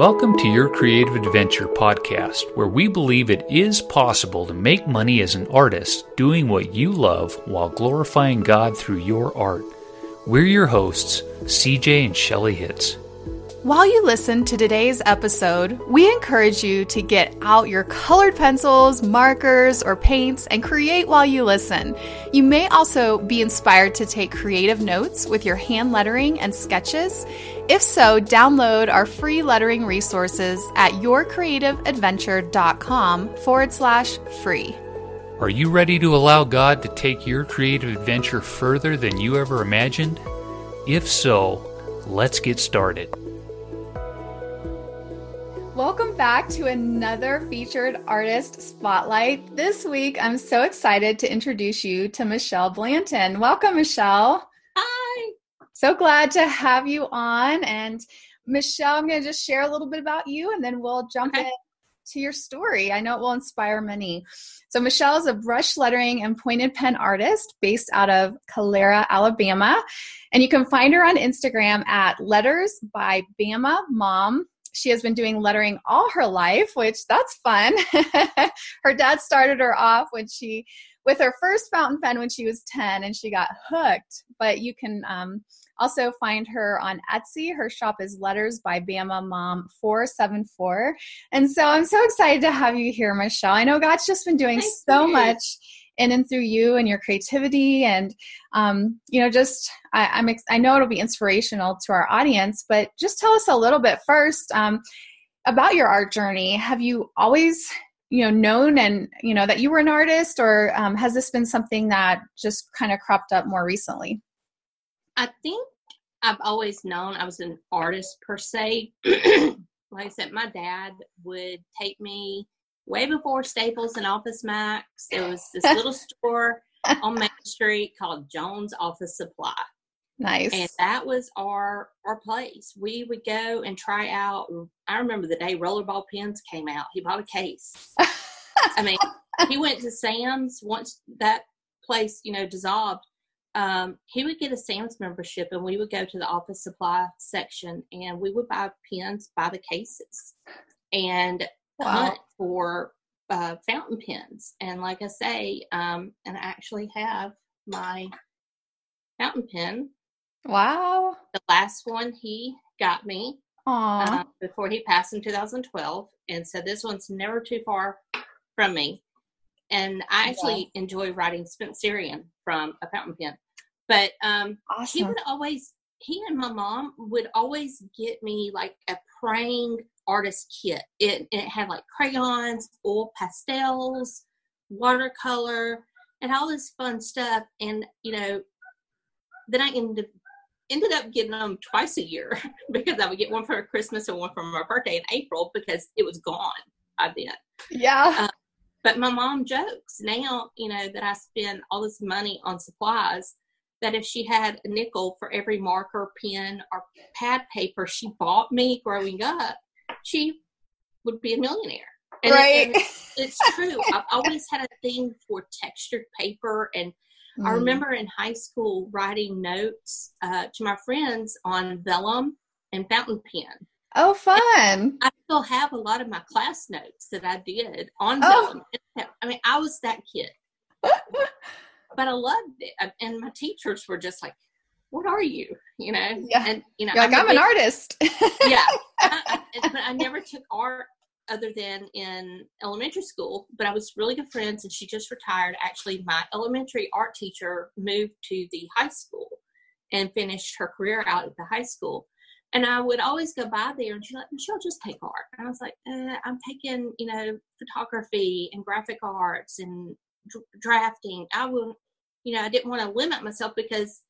Welcome to your Creative Adventure podcast, where we believe it is possible to make money as an artist doing what you love while glorifying God through your art. We're your hosts, CJ and Shelly Hitz. While you listen to today's episode, we encourage you to get out your colored pencils, markers, or paints and create while you listen. You may also be inspired to take creative notes with your hand lettering and sketches. If so, download our free lettering resources at yourcreativeadventure.com forward slash free. Are you ready to allow God to take your creative adventure further than you ever imagined? If so, let's get started. Welcome back to another featured artist spotlight. This week, I'm so excited to introduce you to Michelle Blanton. Welcome, Michelle. Hi. So glad to have you on. And Michelle, I'm going to just share a little bit about you and then we'll jump okay. in to your story. I know it will inspire many. So, Michelle is a brush lettering and pointed pen artist based out of Calera, Alabama. And you can find her on Instagram at Letters by Bama Mom she has been doing lettering all her life, which that's fun. her dad started her off when she with her first fountain pen when she was 10 and she got hooked. But you can um, also find her on Etsy. Her shop is Letters by Bama Mom 474. And so I'm so excited to have you here, Michelle. I know God's just been doing Thank so you. much in and through you and your creativity and um, you know just I, am ex- I know it'll be inspirational to our audience but just tell us a little bit first um, about your art journey. Have you always you know known and you know that you were an artist or um, has this been something that just kind of cropped up more recently? I think i've always known i was an artist per se. Like i said my dad would take me way before Staples and Office Max, there was this little store on Main Street called Jones Office Supply. Nice. And that was our our place. We would go and try out. I remember the day rollerball pens came out. He bought a case. I mean, he went to Sam's once that place, you know, dissolved. Um, he would get a Sam's membership, and we would go to the office supply section, and we would buy pens by the cases. And wow. hunt for uh, fountain pens. And like I say, um, and I actually have my fountain pen. Wow. The last one he got me uh, before he passed in 2012. And so this one's never too far from me. And I actually yeah. enjoy writing Spencerian from a fountain pen. But um, awesome. he would always, he and my mom would always get me like a Prang artist kit. It, it had like crayons, oil pastels, watercolor, and all this fun stuff. And, you know, then I ended, ended up getting them twice a year because I would get one for Christmas and one for my birthday in April because it was gone by then. Yeah. Uh, but my mom jokes now, you know, that I spend all this money on supplies that if she had a nickel for every marker, pen, or pad paper she bought me growing up, she would be a millionaire. And right. It, it's true. I've always had a thing for textured paper. And mm. I remember in high school writing notes uh, to my friends on vellum and fountain pen. Oh, fun. And I still have a lot of my class notes that I did on oh. vellum. I mean, I was that kid. but I loved it. And my teachers were just like, what are you? You know? Yeah. And, you know, You're like, I'm, I'm an artist. yeah. I, I, but I never took art other than in elementary school, but I was really good friends and she just retired. Actually, my elementary art teacher moved to the high school and finished her career out at the high school. And I would always go by there and she's like, Michelle, just take art. And I was like, eh, I'm taking, you know, photography and graphic arts and d- drafting. I will, you know, I didn't want to limit myself because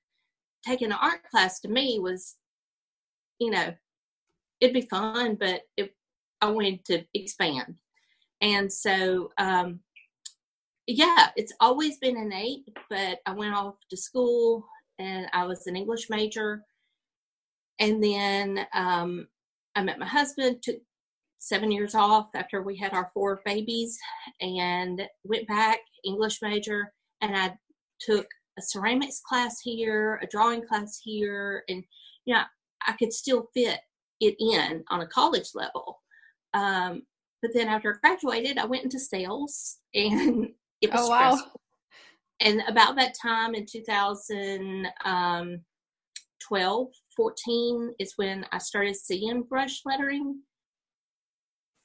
taking an art class to me was, you know, it'd be fun, but it, I wanted to expand. And so, um, yeah, it's always been innate, but I went off to school and I was an English major. And then um, I met my husband, took seven years off after we had our four babies, and went back, English major, and I took a ceramics class here, a drawing class here, and you know, I could still fit it in on a college level. Um, but then after I graduated, I went into sales and it was oh, wow. stressful. And about that time in 2012, um, 14 is when I started seeing brush lettering.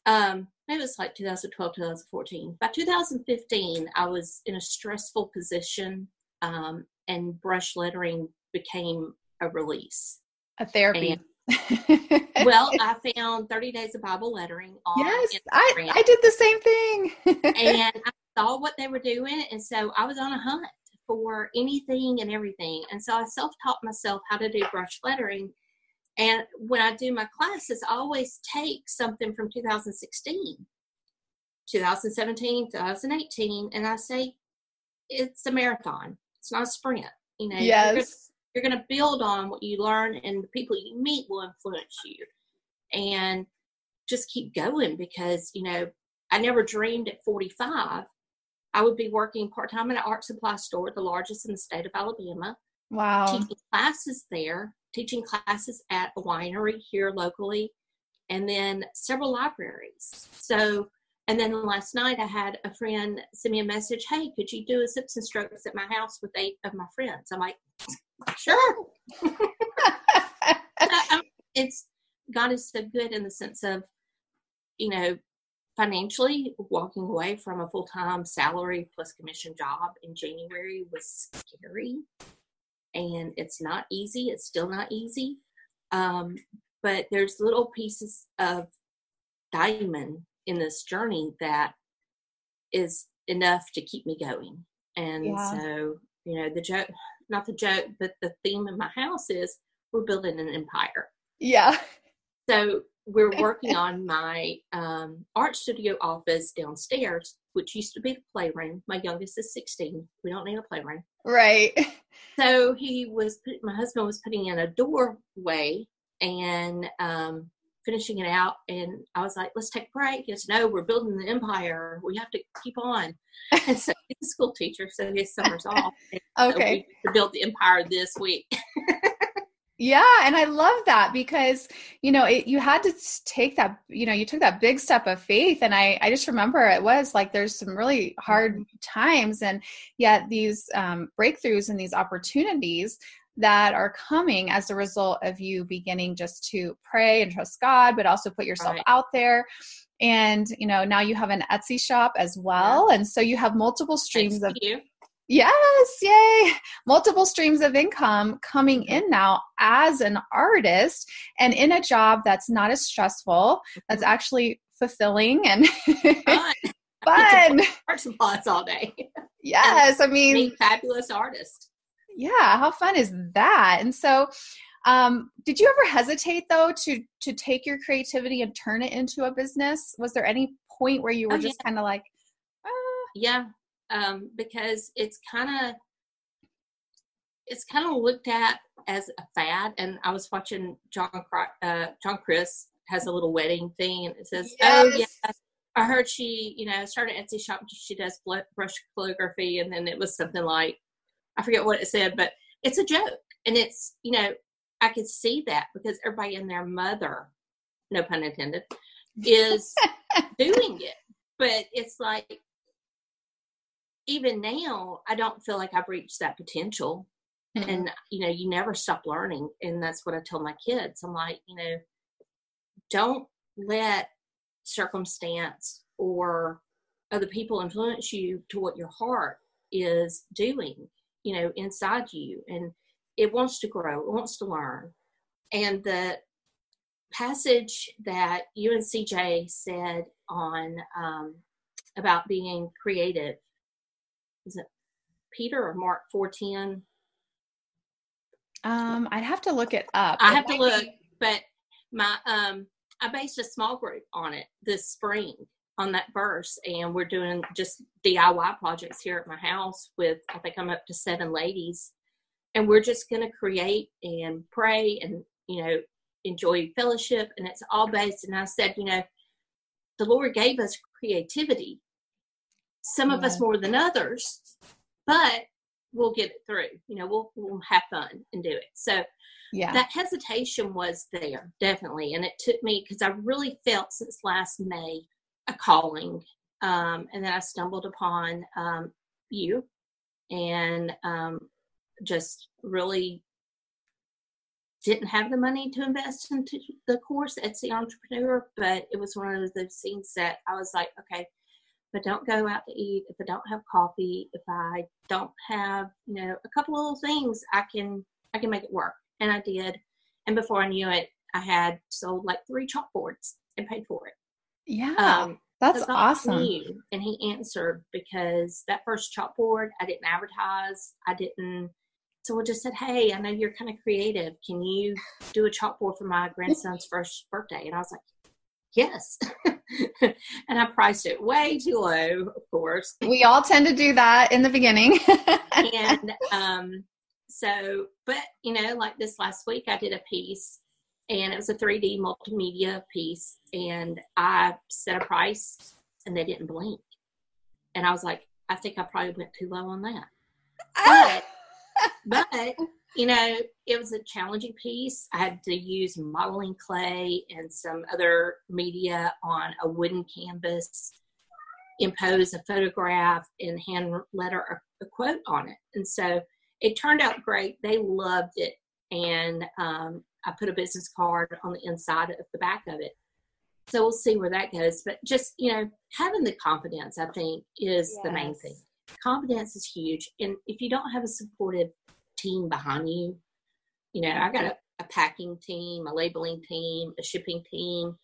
Um, maybe it was like 2012, 2014. By 2015, I was in a stressful position, um, and brush lettering became a release. A therapy. And well, I found 30 Days of Bible Lettering on Yes, I, I did the same thing. and I saw what they were doing. And so I was on a hunt for anything and everything. And so I self taught myself how to do brush lettering. And when I do my classes, I always take something from 2016, 2017, 2018, and I say, it's a marathon. It's not a sprint. You know, yes. you're going to build on what you learn and the people you meet will influence you. And just keep going because you know i never dreamed at 45 i would be working part-time in an art supply store the largest in the state of alabama wow. teaching classes there teaching classes at a winery here locally and then several libraries. So and then last night I had a friend send me a message, hey, could you do a sips and strokes at my house with eight of my friends? I'm like, sure. it's God is so good in the sense of, you know, financially walking away from a full time salary plus commission job in January was scary. And it's not easy. It's still not easy. Um, but there's little pieces of diamond in this journey that is enough to keep me going. And yeah. so, you know, the joke, not the joke, but the theme in my house is we're building an empire. Yeah. So we're working on my um, art studio office downstairs, which used to be the playroom. My youngest is 16. We don't need a playroom. Right. So he was, my husband was putting in a doorway and um, finishing it out and I was like, let's take a break. He no, we're building the empire. We have to keep on. And so he's a school teacher, so his summer's off. okay. So to build the empire this week. yeah, and I love that because you know it, you had to take that you know you took that big step of faith, and I I just remember it was like there's some really hard mm-hmm. times, and yet these um, breakthroughs and these opportunities that are coming as a result of you beginning just to pray and trust God, but also put yourself right. out there. And you know, now you have an Etsy shop as well, yeah. and so you have multiple streams Thanks of you. Yes, yay. Multiple streams of income coming in now as an artist and in a job that's not as stressful, that's mm-hmm. actually fulfilling and fun. fun. Art supplies all day. Yes, I mean, fabulous artist yeah how fun is that and so um, did you ever hesitate though to to take your creativity and turn it into a business was there any point where you were oh, just yeah. kind of like ah. yeah um, because it's kind of it's kind of looked at as a fad and i was watching john uh, john chris has a little wedding thing and it says yes. oh yeah i heard she you know started an etsy shop she does brush calligraphy and then it was something like I forget what it said, but it's a joke. And it's, you know, I could see that because everybody and their mother, no pun intended, is doing it. But it's like, even now, I don't feel like I've reached that potential. Mm-hmm. And, you know, you never stop learning. And that's what I tell my kids. I'm like, you know, don't let circumstance or other people influence you to what your heart is doing you know inside you and it wants to grow it wants to learn. And the passage that uncj said on um, about being creative is it peter or mark 410 um i'd have to look it up i have to look but my um i based a small group on it this spring on that verse and we're doing just DIY projects here at my house with I think I'm up to seven ladies. And we're just going to create and pray and you know enjoy fellowship. And it's all based and I said you know the Lord gave us creativity. Some of us more than others but we'll get it through. You know, we'll we'll have fun and do it. So yeah, that hesitation was there definitely, and it took me because I really felt since last May a calling, um, and then I stumbled upon um, you, and um, just really didn't have the money to invest into the course Etsy Entrepreneur, but it was one of those things that I was like, okay, if I don't go out to eat, if I don't have coffee, if I don't have, you know, a couple little things, I can I can make it work. And I did. And before I knew it, I had sold like three chalkboards and paid for it. Yeah. Um, that's awesome. And he answered because that first chalkboard, I didn't advertise. I didn't so I just said, Hey, I know you're kind of creative. Can you do a chalkboard for my grandson's first birthday? And I was like, Yes. and I priced it way too low, of course. We all tend to do that in the beginning. and um, so, but you know, like this last week, I did a piece and it was a 3D multimedia piece, and I set a price and they didn't blink. And I was like, I think I probably went too low on that. But but you know, it was a challenging piece. I had to use modeling clay and some other media on a wooden canvas, impose a photograph, and hand letter a, a quote on it. And so it turned out great. They loved it. And um, I put a business card on the inside of the back of it. So we'll see where that goes. But just, you know, having the confidence, I think, is yes. the main thing. Confidence is huge. And if you don't have a supportive team behind you. You know, I got a, a packing team, a labeling team, a shipping team,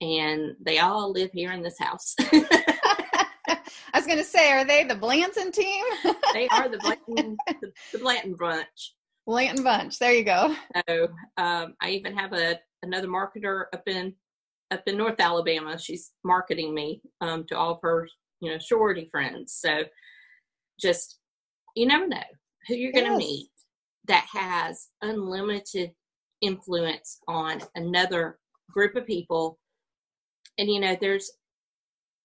and they all live here in this house. I was going to say, are they the Blanton team? they are the Blanton, the, the Blanton bunch. Blanton bunch. There you go. So um, I even have a another marketer up in up in North Alabama. She's marketing me um, to all of her you know sorority friends. So just you never know who you're going to yes. meet that has unlimited influence on another group of people. And you know, there's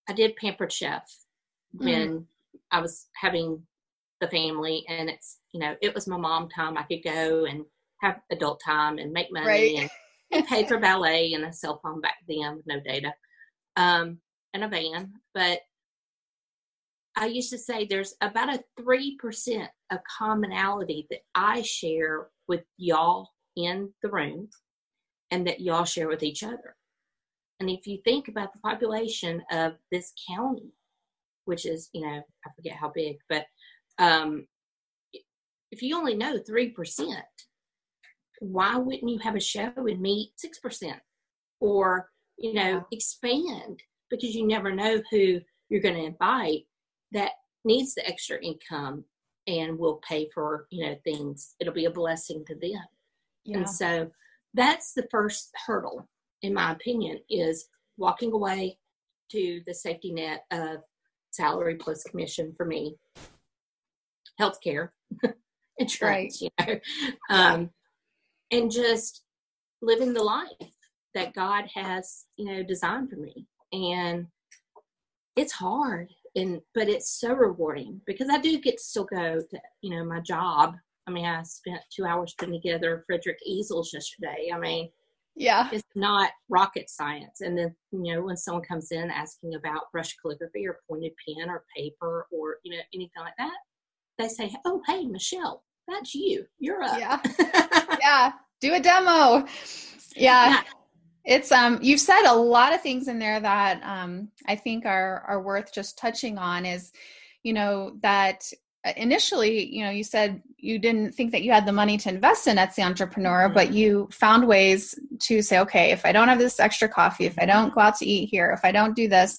I did Pampered Chef mm. when I was having the family, and it's you know, it was my mom time. I could go and have adult time and make money right. and, and pay for ballet and a cell phone back then with no data, um, and a van. But I used to say there's about a 3% of commonality that I share with y'all in the room and that y'all share with each other. And if you think about the population of this county, which is, you know, I forget how big, but um, if you only know 3%, why wouldn't you have a show and meet 6%? Or, you know, expand because you never know who you're going to invite that needs the extra income and will pay for you know things it'll be a blessing to them yeah. and so that's the first hurdle in my opinion is walking away to the safety net of salary plus commission for me healthcare insurance right. you know um, and just living the life that god has you know designed for me and it's hard and but it's so rewarding because I do get to still go to you know my job. I mean, I spent two hours putting together Fredrix easels yesterday. I mean, yeah, it's not rocket science. And then you know when someone comes in asking about brush calligraphy or pointed pen or paper or you know anything like that, they say, "Oh, hey, Michelle, that's you. You're up." Yeah, yeah. Do a demo. yeah. yeah it's um you've said a lot of things in there that um i think are are worth just touching on is you know that uh, initially you know you said you didn't think that you had the money to invest in etsy entrepreneur mm-hmm. but you found ways to say okay if i don't have this extra coffee if i don't go out to eat here if i don't do this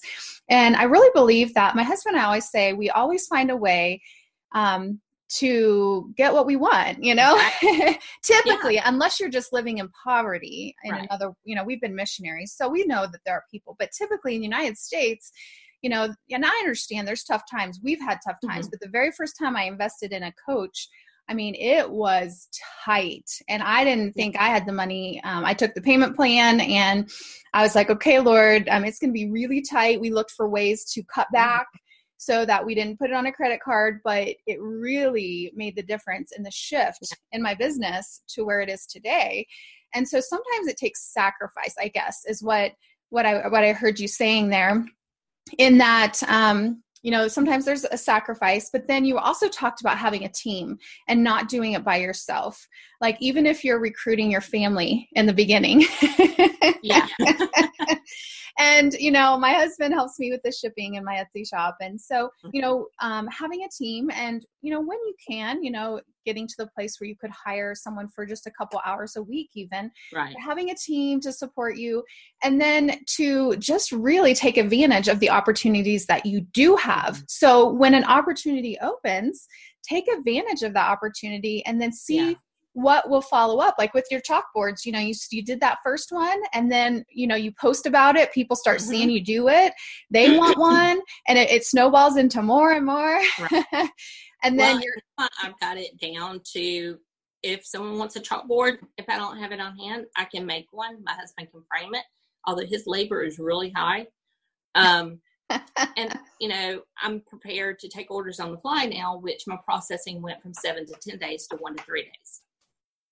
and i really believe that my husband and i always say we always find a way um, to get what we want you know typically yeah. unless you're just living in poverty in right. another you know we've been missionaries so we know that there are people but typically in the united states you know and i understand there's tough times we've had tough times mm-hmm. but the very first time i invested in a coach I mean, it was tight, and I didn't think I had the money. Um, I took the payment plan, and I was like, "Okay, Lord, um, it's going to be really tight." We looked for ways to cut mm-hmm. back, so that we didn't put it on a credit card, but it really made the difference in the shift in my business to where it is today. And so sometimes it takes sacrifice, I guess, is what what I what I heard you saying there. In that um, you know sometimes there's a sacrifice but then you also talked about having a team and not doing it by yourself like even if you're recruiting your family in the beginning yeah and you know my husband helps me with the shipping in my etsy shop and so mm-hmm. you know um, having a team and you know when you can you know getting to the place where you could hire someone for just a couple hours a week even right having a team to support you and then to just really take advantage of the opportunities that you do have mm-hmm. so when an opportunity opens take advantage of that opportunity and then see yeah what will follow up? Like with your chalkboards you know you, you did that first one and then you know you post about it people start mm-hmm. seeing you do it. They want one and it, it, snowballs into more and more. Right. and then well, i've got it down to if someone wants a chalkboard if i don't have it on hand i can make one. My husband can frame it although his labor is really high. Um, and you know i'm prepared to take orders on the fly now which my processing went from seven to ten days to one to three days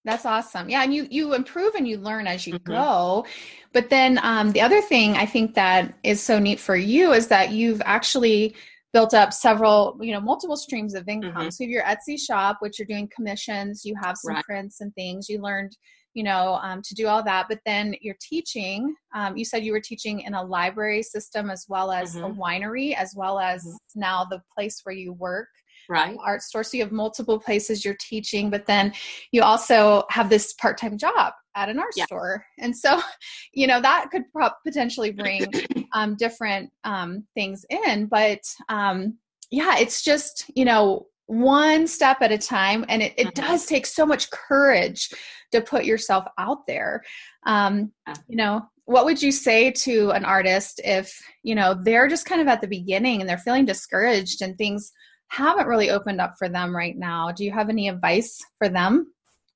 that's awesome. Yeah, and you you improve and you learn as you mm-hmm. go. But then um, the other thing I think that is so neat for you is that you've actually built up several, you know, multiple streams of income. Mm-hmm. So you have your Etsy shop, which you're doing commissions, you have some right. prints and things. You learned, you know, um, to do all that. But then you're teaching. Um, you said you were teaching in a library system as well as mm-hmm. a winery, as well as mm-hmm. now the place where you work right. art store. So you have multiple places you're teaching but then you also have this part-time job at an art yeah. store. And so you know that could potentially bring um, different um, things in. But um, yeah it's just you know one step at a time. And it, it mm-hmm. does take so much courage to put yourself out there. Um, you know what would you say to an artist if you know they're just kind of at the beginning and they're feeling discouraged and things haven't really opened up for them right now. Do you have any advice for them?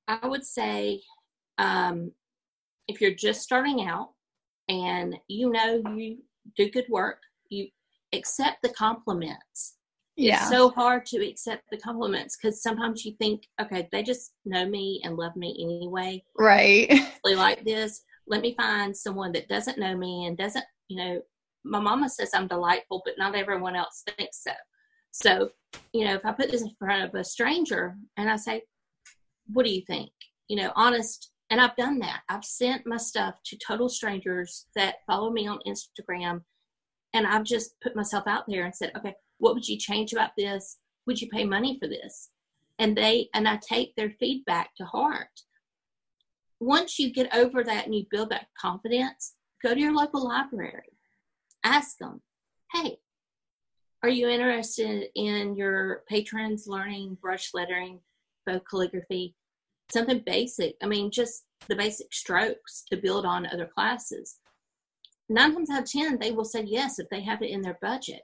I would say um, if you're just starting out and you know you do good work, you accept the compliments. Yeah. It's so hard to accept the compliments because sometimes you think, okay, they just know me and love me anyway. Right. They like this. Let me find someone that doesn't know me and doesn't, you know, my mama says I'm delightful, but not everyone else thinks so. So, you know, if I put this in front of a stranger and I say, what do you think? You know, honest. And I've done that. I've sent my stuff to total strangers that follow me on Instagram. And I've just put myself out there and said, okay, what would you change about this? Would you pay money for this? And they, and I take their feedback to heart. Once you get over that and you build that confidence, go to your local library. Ask them, hey, are you interested in your patrons learning brush lettering, faux calligraphy, something basic? I mean, just the basic strokes to build on other classes. Nine times out of ten, they will say yes if they have it in their budget.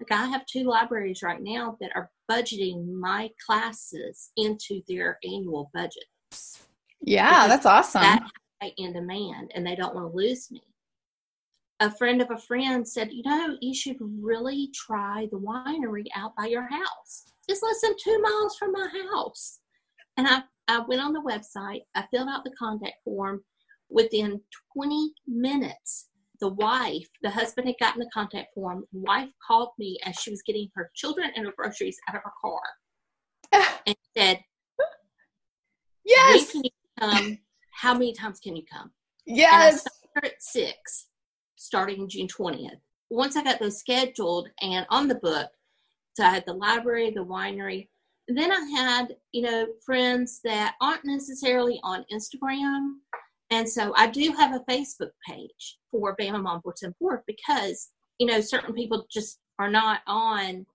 Like I have two libraries right now that are budgeting my classes into their annual budgets. Yeah, that's awesome. That in demand, and they don't want to lose me a friend of a friend said, you know, you should really try the winery out by your house. It's less than two miles from my house. And I, I went on the website, I filled out the contact form. Within 20 minutes, the wife, the husband had gotten the contact form. The wife called me as she was getting her children and her groceries out of her car and said, Yes. come? How many times can you come? Yes. at six starting June 20th. Once I got those scheduled and on the book, so I had the library, the winery. then I had, you know, friends that aren't necessarily on Instagram. And so I do have a Facebook page for Bama Mom Boards and Board because, you know, certain people just are not on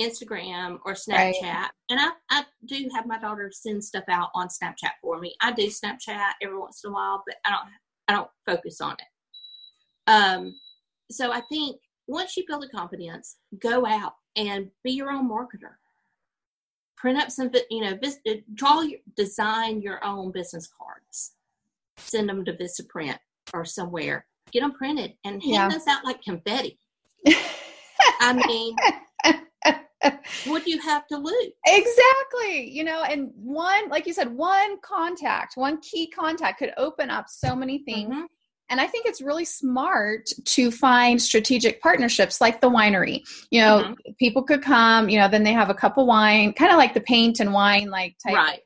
Instagram or Snapchat. Right. And I, I do have my daughter send stuff out on Snapchat for me. I do Snapchat every once in a while, but I don't I don't focus on it. Um, so I think once you build a confidence, go out and be your own marketer. Print up some, you know, uh, draw your, design your own business cards. Send them to Vistaprint or somewhere. Get them printed and hand yeah. those out like confetti. I mean, what do you have to lose? Exactly. You know, and one, like you said, one contact, one key contact could open up so many things. Mm-hmm. And I think it's really smart to find strategic partnerships like the winery. You know, mm-hmm. people could come, you know, then they have a cup of wine, kind of like the paint and wine like type right.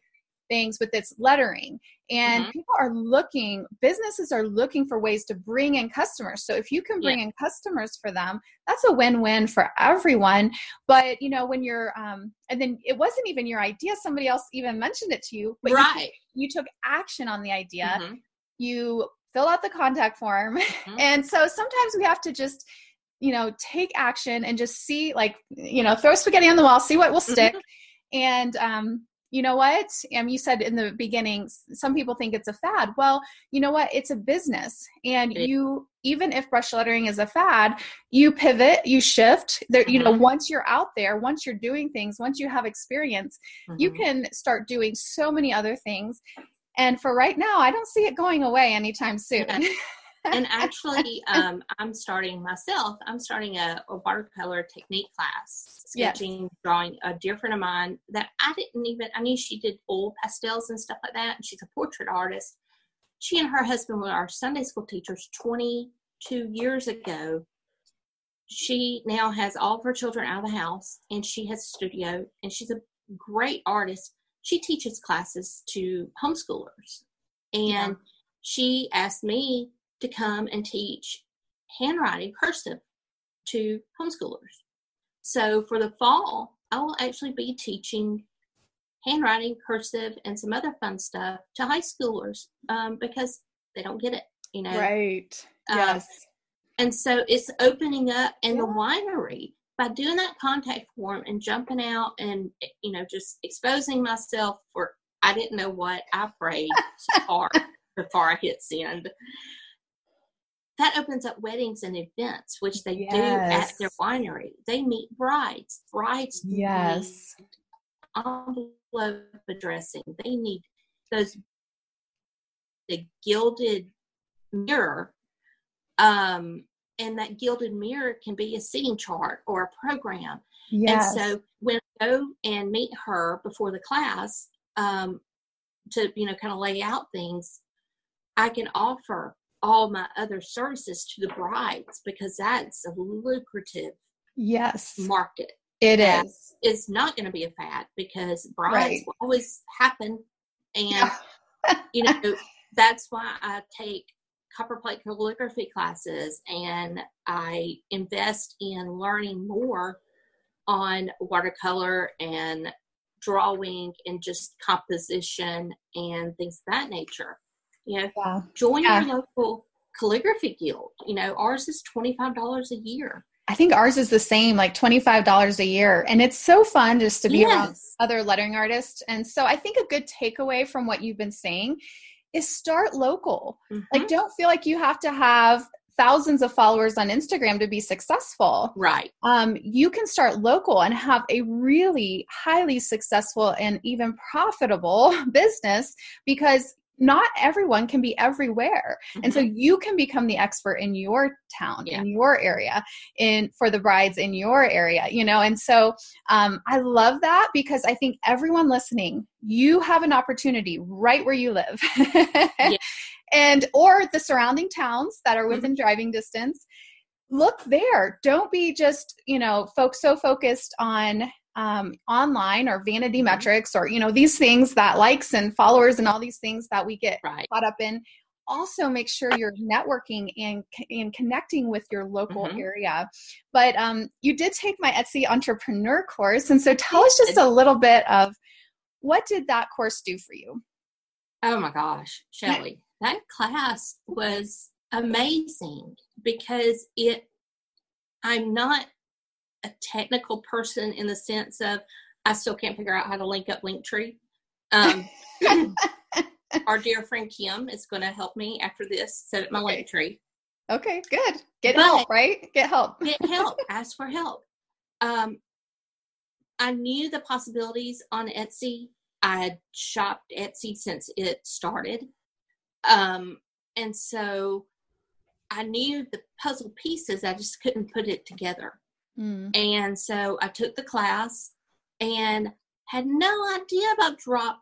things with its lettering. And mm-hmm. people are looking, businesses are looking for ways to bring in customers. So if you can bring yeah. in customers for them, that's a win-win for everyone. But you know, when you're um and then it wasn't even your idea, somebody else even mentioned it to you, but right. you, you took action on the idea. Mm-hmm. You fill out the contact form. Mm-hmm. And so sometimes we have to just, you know, take action and just see, like, you know, throw spaghetti on the wall, see what will stick. Mm-hmm. And, um, you know what? Um, you said in the beginning, some people think it's a fad. Well, you know what? It's a business. And you, even if brush lettering is a fad, you pivot, you shift. There, you know, mm-hmm. once you're out there, once you're doing things, once you have experience, mm-hmm. you can start doing so many other things and for right now, I don't see it going away anytime soon. and actually, um, I'm starting myself. I'm starting a, a watercolor technique class, sketching, yes. drawing a dear friend of mine that I didn't even. I knew she did oil pastels and stuff like that, and she's a portrait artist. She and her husband were our Sunday school teachers 22 years ago. She now has all of her children out of the house, and she has a studio, and she's a great artist she teaches classes to homeschoolers. And yeah. she asked me to come and teach handwriting cursive to homeschoolers. So for the fall, I will actually be teaching handwriting, cursive, and some other fun stuff to high schoolers um, because they don't get it, you know. Right. Uh, yes. And so it's opening up, and yeah. the winery by doing that contact form and jumping out and you know just exposing myself for I didn't know what I prayed so hard before I hit send. That opens up weddings and events, which they yes. do at their winery. They meet brides. Brides yes. envelope addressing. They need those the gilded mirror um, and that gilded mirror can be a seating chart or a program. Yes. And so when I go and meet her before the class um, to, you know, kind of lay out things, I can offer all my other services to the brides because that's a lucrative yes market. It is. It's not going to be a fad because brides right. will always happen. And, you know, that's why I take copperplate calligraphy classes and I invest in learning more on watercolor and drawing and just composition and things of that nature. You know, yeah. join yeah. your local calligraphy guild. You know, ours is $25 a year. I think ours is the same, like $25 a year. And it's so fun just to be yes. around other lettering artists. And so I think a good takeaway from what you've been saying is start local. Mm-hmm. Like, don't feel like you have to have thousands of followers on Instagram to be successful. Right. Um, you can start local and have a really highly successful and even profitable business because not everyone can be everywhere mm-hmm. and so mm-hmm. you can become the expert in your town yeah. in your area in for the brides in your area you know and so um, i love that because i think everyone listening you have an opportunity right where you live yeah. and or the surrounding towns that are within mm-hmm. driving distance look there don't be just you know folks so focused on um, online or vanity mm-hmm. metrics or you know these things that likes and followers and all these things that we get right. caught up in also make sure you're networking and, and connecting with your local mm-hmm. area but um, you did take my etsy entrepreneur course and so tell us just a little bit of what did that course do for you oh my gosh shelly that class was amazing because it i'm not a technical person in the sense of I still can't figure out how to link up Linktree. Um, our dear friend Kim is going to help me after this set up my okay. Linktree. Okay, good. Get but help, right? Get help. get help. Ask for help. Um, I knew the possibilities on Etsy. I had shopped Etsy since it started. Um, and so I knew the puzzle pieces, I just couldn't put it together. Mm. And so I took the class and had no idea about drop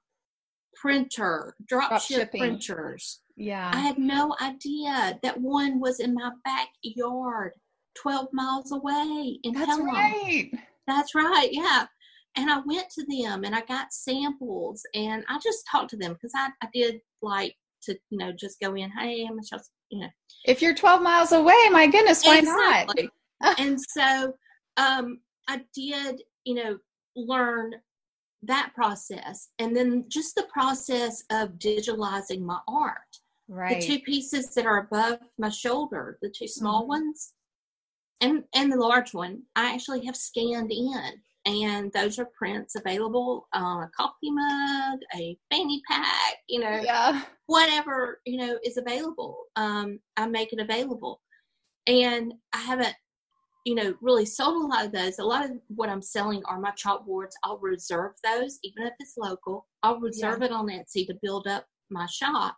printer, drop, drop ship shipping. printers. Yeah. I had no idea that one was in my backyard, 12 miles away in That's Pelham. right. That's right. Yeah. And I went to them and I got samples and I just talked to them because I, I did like to, you know, just go in, hey, I'm just, you know. If you're 12 miles away, my goodness, why exactly. not? And so um, I did, you know, learn that process and then just the process of digitalizing my art. Right. The two pieces that are above my shoulder, the two small mm-hmm. ones and and the large one, I actually have scanned in and those are prints available on a coffee mug, a fanny pack, you know, yeah. whatever, you know, is available. Um, I make it available. And I haven't, you know, really sold a lot of those. A lot of what I'm selling are my chalkboards. I'll reserve those, even if it's local. I'll reserve yeah. it on Etsy to build up my shop.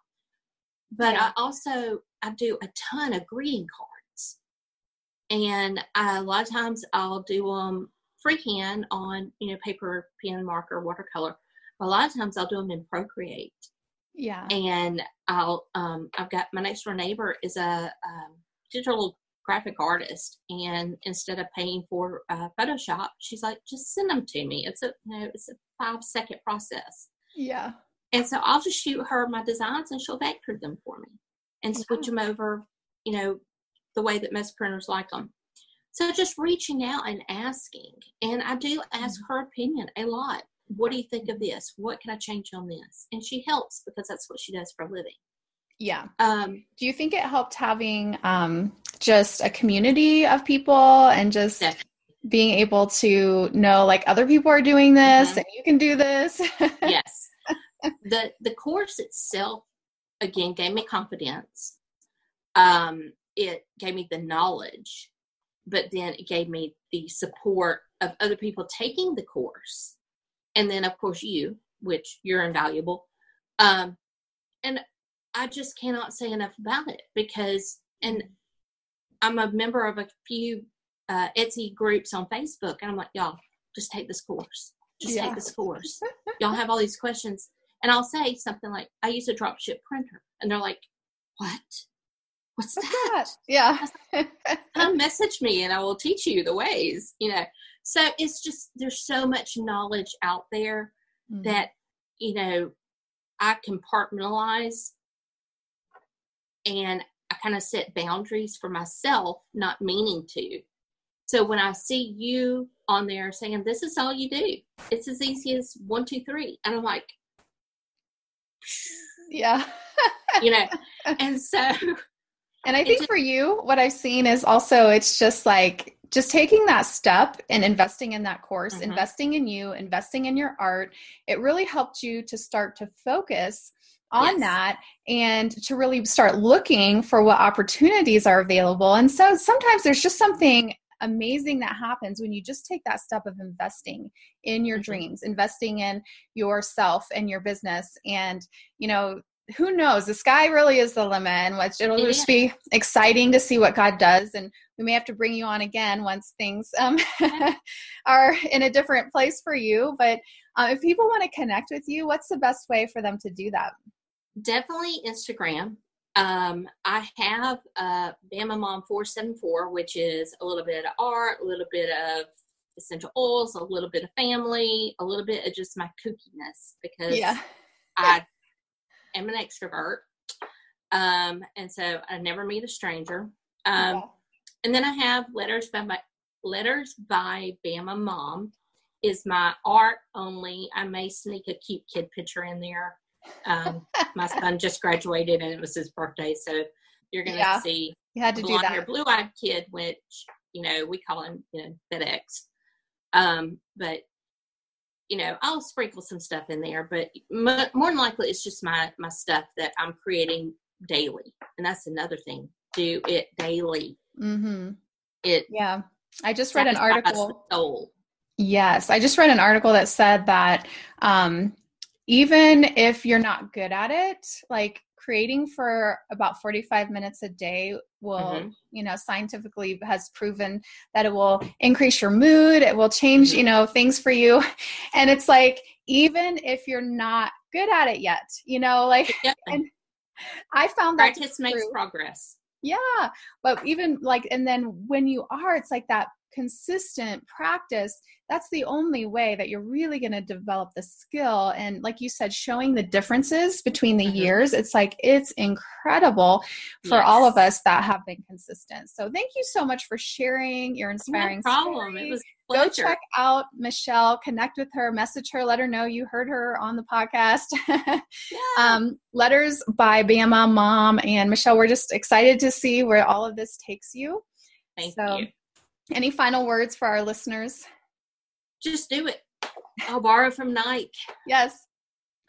But yeah. I also I do a ton of greeting cards, and I, a lot of times I'll do them freehand on you know paper, pen, marker, watercolor. A lot of times I'll do them in Procreate. Yeah. And I'll um I've got my next door neighbor is a um, digital graphic artist, and instead of paying for uh, Photoshop, she's like, just send them to me. It's a you know it's a five second process. Yeah. And so I'll just shoot her my designs, and she'll vector them for me, and switch them over, you know, the way that most printers like them. So just reaching out and asking. And I do ask mm-hmm. her opinion a lot. What do you think of this? What can I change on this? And she helps because that's what she does for a living. Yeah. Um, do you think it helped having um, just a community of people and just definitely. being able to know like other people are doing this mm-hmm. and you can do this? yes. The the course itself again gave me confidence. Um, it gave me the knowledge but then it gave me the support of other people taking the course and then of course you which you're invaluable um, and i just cannot say enough about it because and i'm a member of a few uh, etsy groups on facebook and i'm like y'all just take this course just yeah. take this course y'all have all these questions and i'll say something like i use a drop ship printer and they're like what what's, what's that? that? Yeah. Come message me and I will teach you the ways, you know. So it's just, there's so much knowledge out there mm-hmm. that, you know, I compartmentalize and I kind of set boundaries for myself, not meaning to. So when I see you on there saying, this is all you do, it's as easy as one, two, three. And I'm like, yeah. you know, and so and I think for you, what I've seen is also it's just like just taking that step and investing in that course, mm-hmm. investing in you, investing in your art. It really helped you to start to focus on yes. that and to really start looking for what opportunities are available. And so sometimes there's just something amazing that happens when you just take that step of investing in your mm-hmm. dreams, investing in yourself and your business. And, you know, who knows? The sky really is the limit, and it'll just be exciting to see what God does. And we may have to bring you on again once things um, are in a different place for you. But uh, if people want to connect with you, what's the best way for them to do that? Definitely Instagram. Um, I have uh, Bama Mom four seven four, which is a little bit of art, a little bit of essential oils, a little bit of family, a little bit of just my kookiness because yeah. I am an extrovert. Um, and so I never meet a stranger. Um, okay. And then I have letters by my letters by Bama Mom is my art only. I may sneak a cute kid picture in there. Um, my son just graduated and it was his birthday, so you're gonna yeah, see you had to do that. Hair, blue-eyed kid, which you know we call him you know FedEx. Um, but you know, I'll sprinkle some stuff in there, but m- more than likely it's just my my stuff that I'm creating daily, and that's another thing. Do it daily. Mm-hmm. It yeah. I just read an article. Yes, I just read an article that said that um, even if you're not good at it, like creating for about 45 minutes a day will, mm-hmm. you know, scientifically has proven that it will increase your mood, it will change, mm-hmm. you know, things for you. And it's like, even if you're not good at it yet, you know, like, yeah. and I found that practice makes progress. Yeah. But even like, and then when you are, it's like that consistent practice that's the only way that you're really going to develop the skill and like you said showing the differences between the mm-hmm. years it's like it's incredible for yes. all of us that have been consistent so thank you so much for sharing your inspiring no problem story. it was go check out michelle connect with her message her let her know you heard her on the podcast yeah. um, letters by bama mom and michelle we're just excited to see where all of this takes you thank so, you any final words for our listeners? Just do it. I'll borrow from Nike. Yes.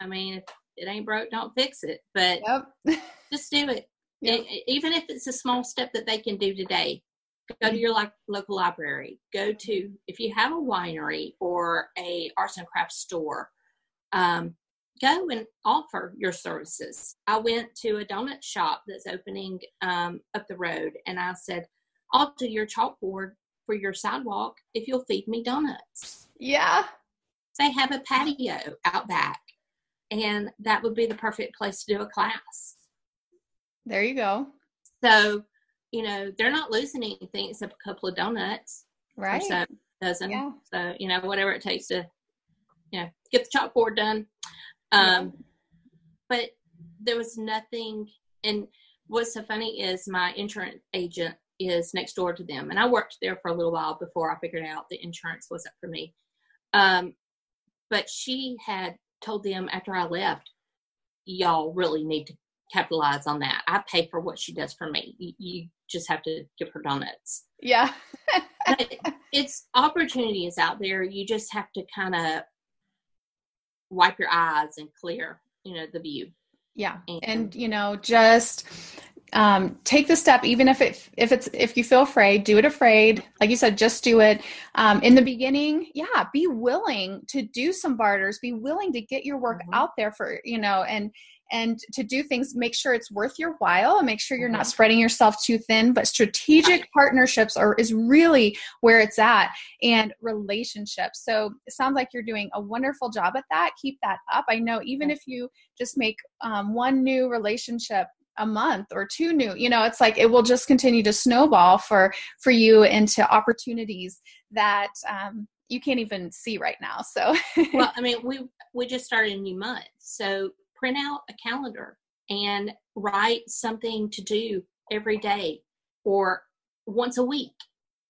I mean, if it ain't broke, don't fix it. But yep. just do it. Yep. it. Even if it's a small step that they can do today, go to your like, local library. Go to if you have a winery or a arts and crafts store. Um, go and offer your services. I went to a donut shop that's opening um, up the road, and I said, "I'll do your chalkboard for your sidewalk if you'll feed me donuts. Yeah. They have a patio out back, and that would be the perfect place to do a class. There you go. So, you know, they're not losing anything except a couple of donuts. Right. So, dozen. Yeah. So, you know, whatever it takes to, you know, get the chalkboard done. Um, yeah. But there was nothing. And what's so funny is my insurance agent is next door to them. And I worked there for a little while before I figured out the insurance wasn't for me. Um, but she had told them after I left, y'all really need to capitalize on that. I pay for what she does for me. You, you just have to give her donuts. Yeah. it's opportunity is out there. You just have to kind of wipe your eyes and clear, you know, the view. Yeah. And, and you know, just um, take the step even if it if it's if you feel afraid do it afraid. Like you said just do it. Um, in the beginning yeah be willing to do some barters. Be willing to get your work mm-hmm. out there for you know and and to do things. Make sure it's worth your while and make sure you're not mm-hmm. spreading yourself too thin. But strategic partnerships are is really where it's at. And relationships. So it sounds like you're doing a wonderful job at that. Keep that up. I know even if you just make um, one new relationship a month or two new you know it's like it will just continue to snowball for for you into opportunities that um, you can't even see right now so. Well i mean we we just started a new month so print out a calendar and write something to do every day or once a week.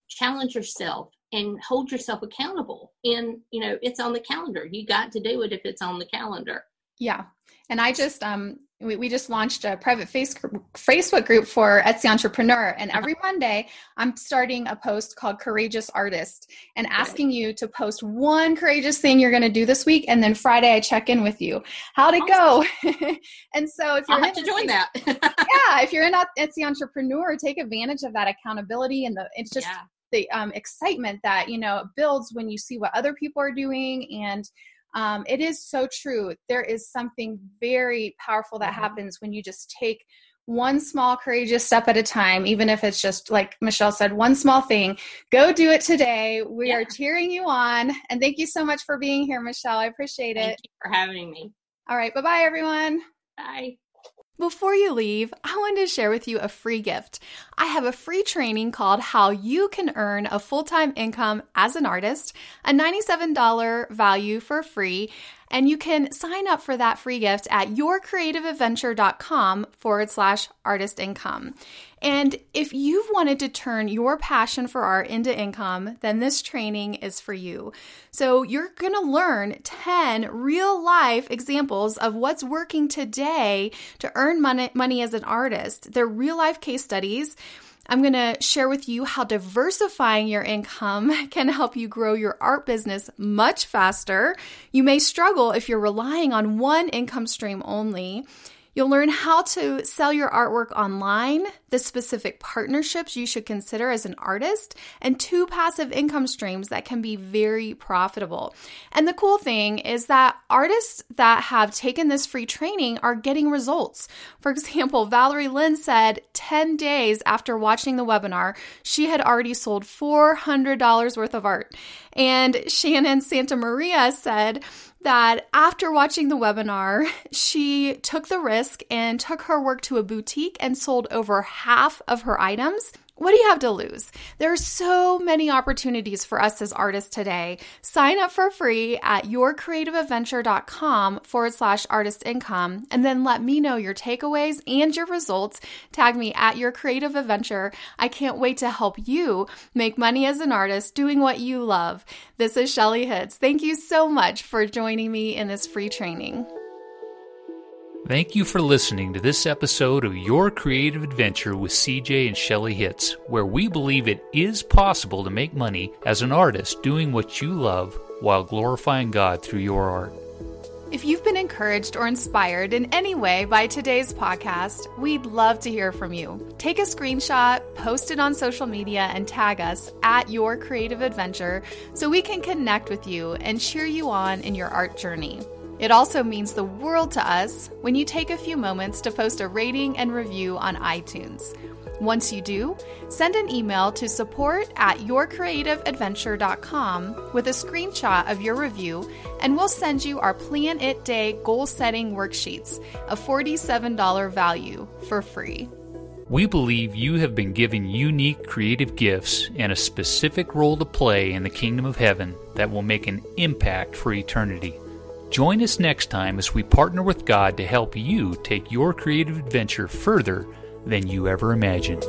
Challenge yourself and hold yourself accountable and you know it's on the calendar. You got to do it if it's on the calendar. Yeah and i just um we, we just launched a private face, Facebook group for Etsy Entrepreneur. And every Monday, I'm starting a post called Courageous Artist and asking you to post one courageous thing you're going to do this week. And then Friday, I check in with you. How'd it go? and so if you're I'll have to join that. yeah, if you're in Etsy Entrepreneur, take advantage of that accountability and the it's just yeah. the um, excitement that you know builds when you see what other people are doing and um, it is so true. There is something very powerful that mm-hmm. happens when you just take one small courageous step at a time, even if it's just like Michelle said, one small thing. Go do it today. We yeah. are cheering you on. And thank you so much for being here, Michelle. I appreciate it. thank it. for having me. All right. Bye bye, everyone. Bye. Before you leave, I wanted to share with you a free gift. I have a free training called How You Can Earn a Full Time Income as an Artist, a $97 value for free. And you can sign up for that free gift at yourcreativeadventure.com forward slash artist income. And if you've wanted to turn your passion for art into income, then this training is for you. So you're going to learn 10 real life examples of what's working today to earn money, money as an artist. They're real life case studies I'm going to share with you how diversifying your income can help you grow your art business much faster. You may struggle if you're relying on one income stream only. You'll learn how to sell your artwork online, the specific partnerships you should consider as an artist, and two passive income streams that can be very profitable. And the cool thing is that artists that have taken this free training are getting results. For example, Valerie Lynn said 10 days after watching the webinar, she had already sold $400 worth of art. And Shannon Santa Maria said, that after watching the webinar, she took the risk and took her work to a boutique and sold over half of her items what do you have to lose? There are so many opportunities for us as artists today. Sign up for free at yourcreativeadventure.com forward slash artist income and then let me know your takeaways and your results. Tag me at your creative adventure. I can't wait to help you make money as an artist doing what you love. This is Shelly Hitz. Thank you so much for joining me in this free training. Thank you for listening to this episode of Your Creative Adventure with CJ and Shelly Hitz, where we believe it is possible to make money as an artist doing what you love while glorifying God through your art. If you've been encouraged or inspired in any way by today's podcast, we'd love to hear from you. Take a screenshot, post it on social media, and tag us at Your Creative Adventure so we can connect with you and cheer you on in your art journey. It also means the world to us when you take a few moments to post a rating and review on iTunes. Once you do, send an email to support at yourcreativeadventure.com with a screenshot of your review, and we'll send you our Plan It Day goal setting worksheets, a $47 value, for free. We believe you have been given unique creative gifts and a specific role to play in the kingdom of heaven that will make an impact for eternity. Join us next time as we partner with God to help you take your creative adventure further than you ever imagined.